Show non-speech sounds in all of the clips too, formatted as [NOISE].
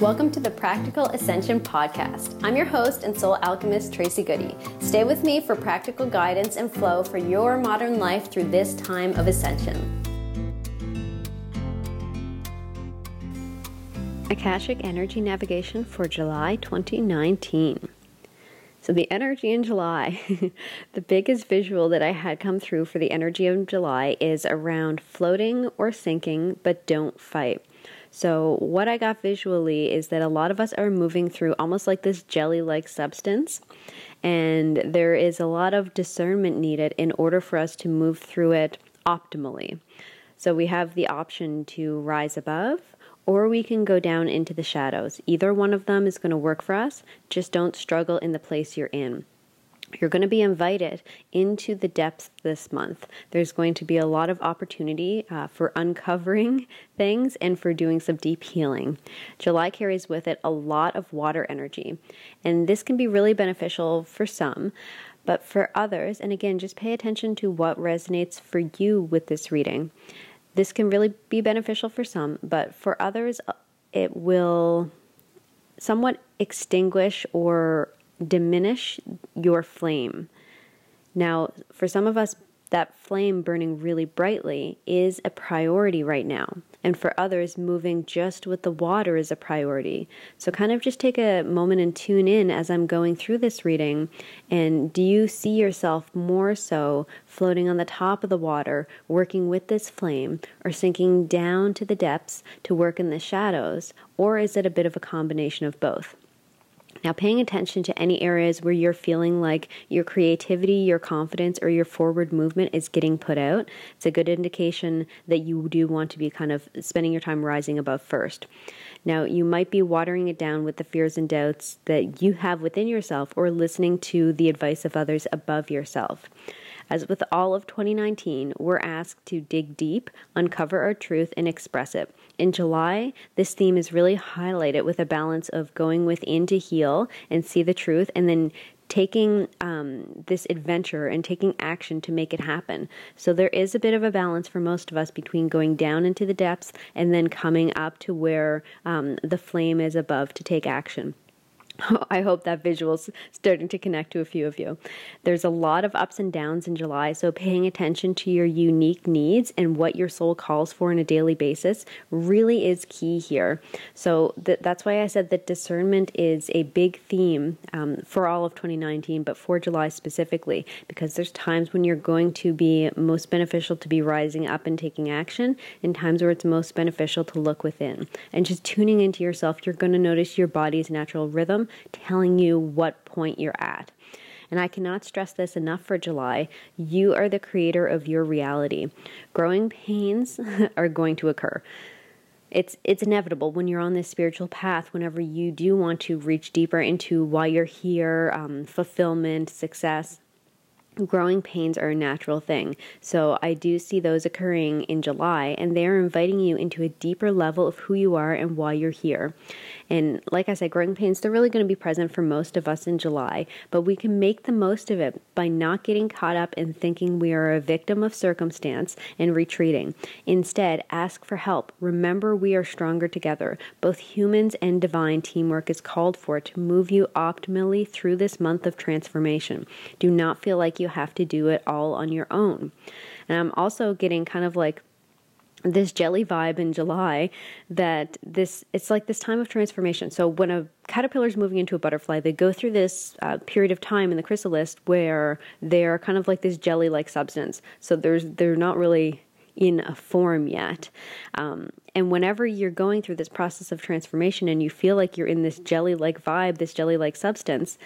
Welcome to the Practical Ascension Podcast. I'm your host and soul alchemist, Tracy Goody. Stay with me for practical guidance and flow for your modern life through this time of ascension. Akashic Energy Navigation for July 2019. So, the energy in July, [LAUGHS] the biggest visual that I had come through for the energy of July is around floating or sinking, but don't fight. So, what I got visually is that a lot of us are moving through almost like this jelly like substance, and there is a lot of discernment needed in order for us to move through it optimally. So, we have the option to rise above or we can go down into the shadows. Either one of them is going to work for us, just don't struggle in the place you're in you're going to be invited into the depths this month. There's going to be a lot of opportunity uh, for uncovering [LAUGHS] things and for doing some deep healing. July carries with it a lot of water energy, and this can be really beneficial for some. But for others, and again, just pay attention to what resonates for you with this reading. This can really be beneficial for some, but for others, uh, it will somewhat extinguish or diminish your flame. Now, for some of us, that flame burning really brightly is a priority right now. And for others, moving just with the water is a priority. So, kind of just take a moment and tune in as I'm going through this reading. And do you see yourself more so floating on the top of the water, working with this flame, or sinking down to the depths to work in the shadows? Or is it a bit of a combination of both? Now, paying attention to any areas where you're feeling like your creativity, your confidence, or your forward movement is getting put out, it's a good indication that you do want to be kind of spending your time rising above first. Now, you might be watering it down with the fears and doubts that you have within yourself or listening to the advice of others above yourself. As with all of 2019, we're asked to dig deep, uncover our truth, and express it. In July, this theme is really highlighted with a balance of going within to heal and see the truth, and then taking um, this adventure and taking action to make it happen. So there is a bit of a balance for most of us between going down into the depths and then coming up to where um, the flame is above to take action. [LAUGHS] I hope that visual's starting to connect to a few of you. There's a lot of ups and downs in July, so paying attention to your unique needs and what your soul calls for on a daily basis really is key here. So th- that's why I said that discernment is a big theme um, for all of 2019, but for July specifically, because there's times when you're going to be most beneficial to be rising up and taking action, and times where it's most beneficial to look within. And just tuning into yourself, you're going to notice your body's natural rhythm telling you what point you're at. And I cannot stress this enough for July. You are the creator of your reality. Growing pains [LAUGHS] are going to occur. It's it's inevitable when you're on this spiritual path. Whenever you do want to reach deeper into why you're here, um, fulfillment, success, growing pains are a natural thing. So I do see those occurring in July, and they are inviting you into a deeper level of who you are and why you're here. And like I said, growing pains, they're really going to be present for most of us in July, but we can make the most of it by not getting caught up in thinking we are a victim of circumstance and retreating. Instead, ask for help. Remember, we are stronger together. Both humans and divine teamwork is called for to move you optimally through this month of transformation. Do not feel like you have to do it all on your own. And I'm also getting kind of like this jelly vibe in July that this it's like this time of transformation. So when a caterpillar is moving into a butterfly, they go through this uh, period of time in the chrysalis where they're kind of like this jelly-like substance. So there's they're not really in a form yet. Um, and whenever you're going through this process of transformation and you feel like you're in this jelly like vibe, this jelly like substance,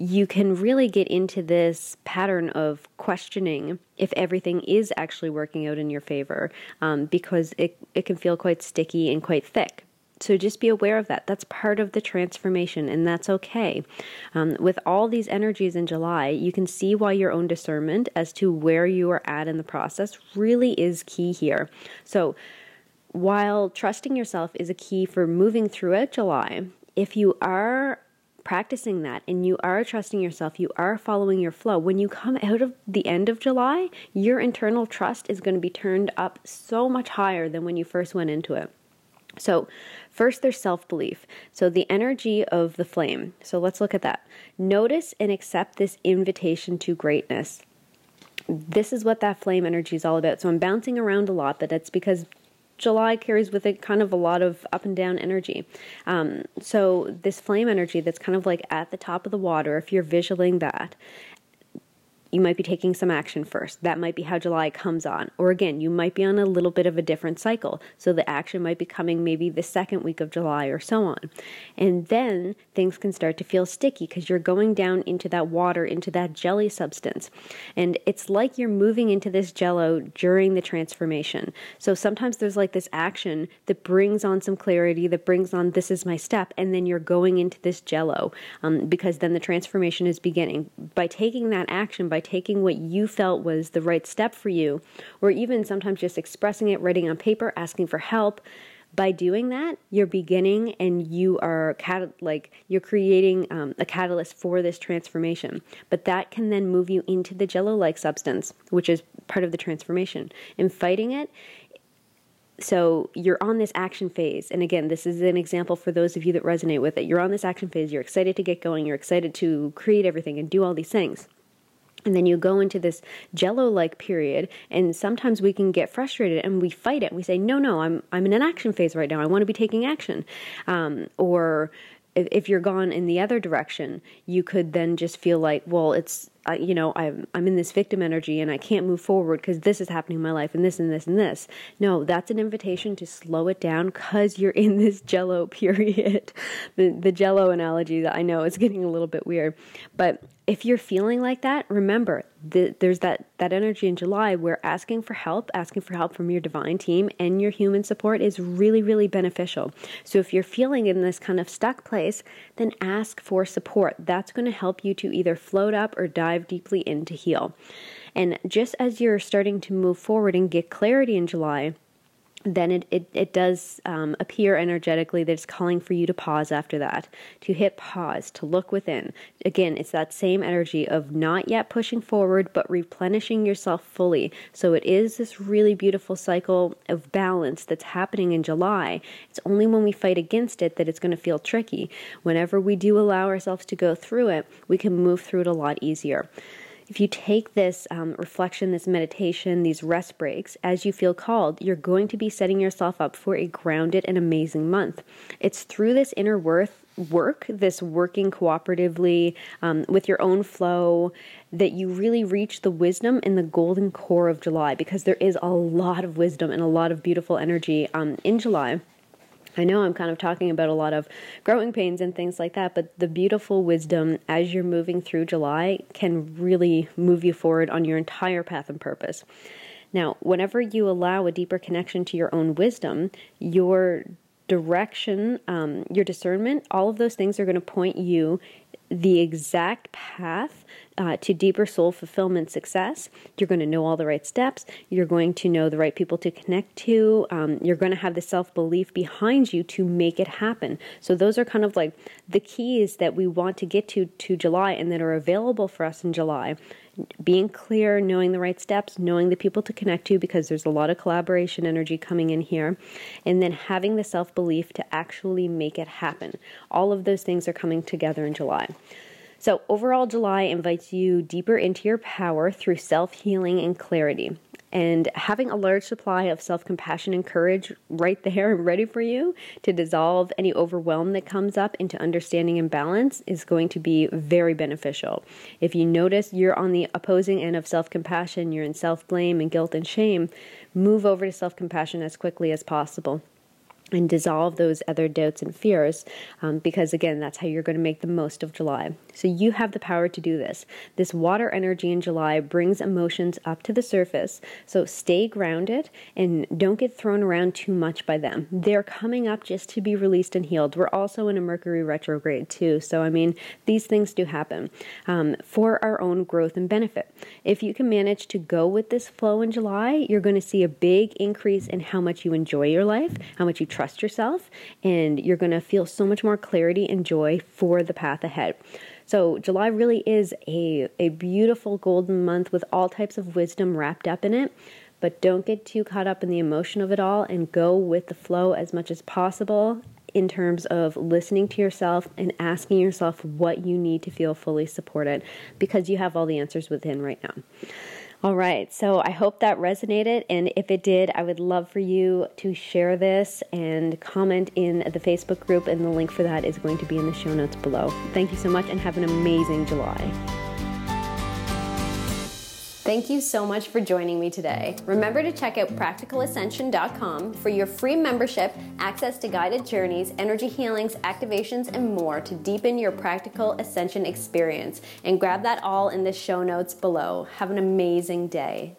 you can really get into this pattern of questioning if everything is actually working out in your favor um, because it, it can feel quite sticky and quite thick. So just be aware of that. That's part of the transformation, and that's okay. Um, with all these energies in July, you can see why your own discernment as to where you are at in the process really is key here. So, while trusting yourself is a key for moving throughout July, if you are practicing that and you are trusting yourself, you are following your flow, when you come out of the end of July, your internal trust is going to be turned up so much higher than when you first went into it. So, first, there's self belief. So, the energy of the flame. So, let's look at that. Notice and accept this invitation to greatness. This is what that flame energy is all about. So, I'm bouncing around a lot, but that's because July carries with it kind of a lot of up and down energy. Um, so, this flame energy that's kind of like at the top of the water, if you're visualizing that, you might be taking some action first. That might be how July comes on. Or again, you might be on a little bit of a different cycle. So the action might be coming maybe the second week of July or so on. And then things can start to feel sticky because you're going down into that water, into that jelly substance. And it's like you're moving into this jello during the transformation. So sometimes there's like this action that brings on some clarity, that brings on this is my step, and then you're going into this jello um, because then the transformation is beginning. By taking that action, by taking what you felt was the right step for you, or even sometimes just expressing it, writing on paper, asking for help. By doing that, you're beginning and you are cat- like you're creating um, a catalyst for this transformation. But that can then move you into the jello-like substance, which is part of the transformation. In fighting it, so you're on this action phase and again this is an example for those of you that resonate with it you're on this action phase you're excited to get going you're excited to create everything and do all these things and then you go into this jello like period and sometimes we can get frustrated and we fight it. We say no no i'm i'm in an action phase right now. I want to be taking action. Um, or if, if you're gone in the other direction you could then just feel like well it's uh, you know I'm, I'm in this victim energy and i can't move forward because this is happening in my life and this and this and this. No that's an invitation to slow it down because you're in this [LAUGHS] jello period. The, the jello analogy that i know is getting a little bit weird. But if you're feeling like that, remember the, there's that, that energy in July where asking for help, asking for help from your divine team and your human support is really, really beneficial. So if you're feeling in this kind of stuck place, then ask for support. That's going to help you to either float up or dive deeply in to heal. And just as you're starting to move forward and get clarity in July, then it, it, it does um, appear energetically that it's calling for you to pause after that, to hit pause, to look within. Again, it's that same energy of not yet pushing forward, but replenishing yourself fully. So it is this really beautiful cycle of balance that's happening in July. It's only when we fight against it that it's going to feel tricky. Whenever we do allow ourselves to go through it, we can move through it a lot easier if you take this um, reflection, this meditation, these rest breaks as you feel called, you're going to be setting yourself up for a grounded and amazing month. It's through this inner worth work, this working cooperatively um, with your own flow, that you really reach the wisdom in the golden core of July because there is a lot of wisdom and a lot of beautiful energy um, in July. I know I'm kind of talking about a lot of growing pains and things like that, but the beautiful wisdom as you're moving through July can really move you forward on your entire path and purpose. Now, whenever you allow a deeper connection to your own wisdom, your direction, um, your discernment, all of those things are going to point you the exact path uh, to deeper soul fulfillment success. You're going to know all the right steps. You're going to know the right people to connect to. Um, you're going to have the self belief behind you to make it happen. So, those are kind of like the keys that we want to get to to July and that are available for us in July being clear, knowing the right steps, knowing the people to connect to because there's a lot of collaboration energy coming in here, and then having the self belief to actually make it happen. All of those things are coming together in July. So, overall, July invites you deeper into your power through self healing and clarity and having a large supply of self compassion and courage right there and ready for you to dissolve any overwhelm that comes up into understanding and balance is going to be very beneficial. If you notice you're on the opposing end of self compassion, you're in self blame and guilt and shame, move over to self compassion as quickly as possible and dissolve those other doubts and fears um, because again that's how you're going to make the most of july. So you have the power to do this. This water energy in july brings emotions up to the surface so stay grounded and don't get thrown around too much by them. They're coming up just to be released and healed. We're also in a mercury retrograde too so i mean these things do happen um, for our own growth and benefit. If you can manage to go with this flow in july you're going to see a big increase in how much you enjoy your life how much you trust yourself, and you're going to feel so much more clarity and joy for the path ahead. So, July really is a, a beautiful golden month with all types of wisdom wrapped up in it. but don't get too caught up in the emotion of it all and go with the flow as much as possible in terms of listening to yourself and asking yourself what you need to feel fully supported because you have all the answers within right now. All right, so I hope that resonated. And if it did, I would love for you to share this and comment in the Facebook group. And the link for that is going to be in the show notes below. Thank you so much and have an amazing July. Thank you so much for joining me today. Remember to check out practicalascension.com for your free membership, access to guided journeys, energy healings, activations, and more to deepen your practical ascension experience. And grab that all in the show notes below. Have an amazing day.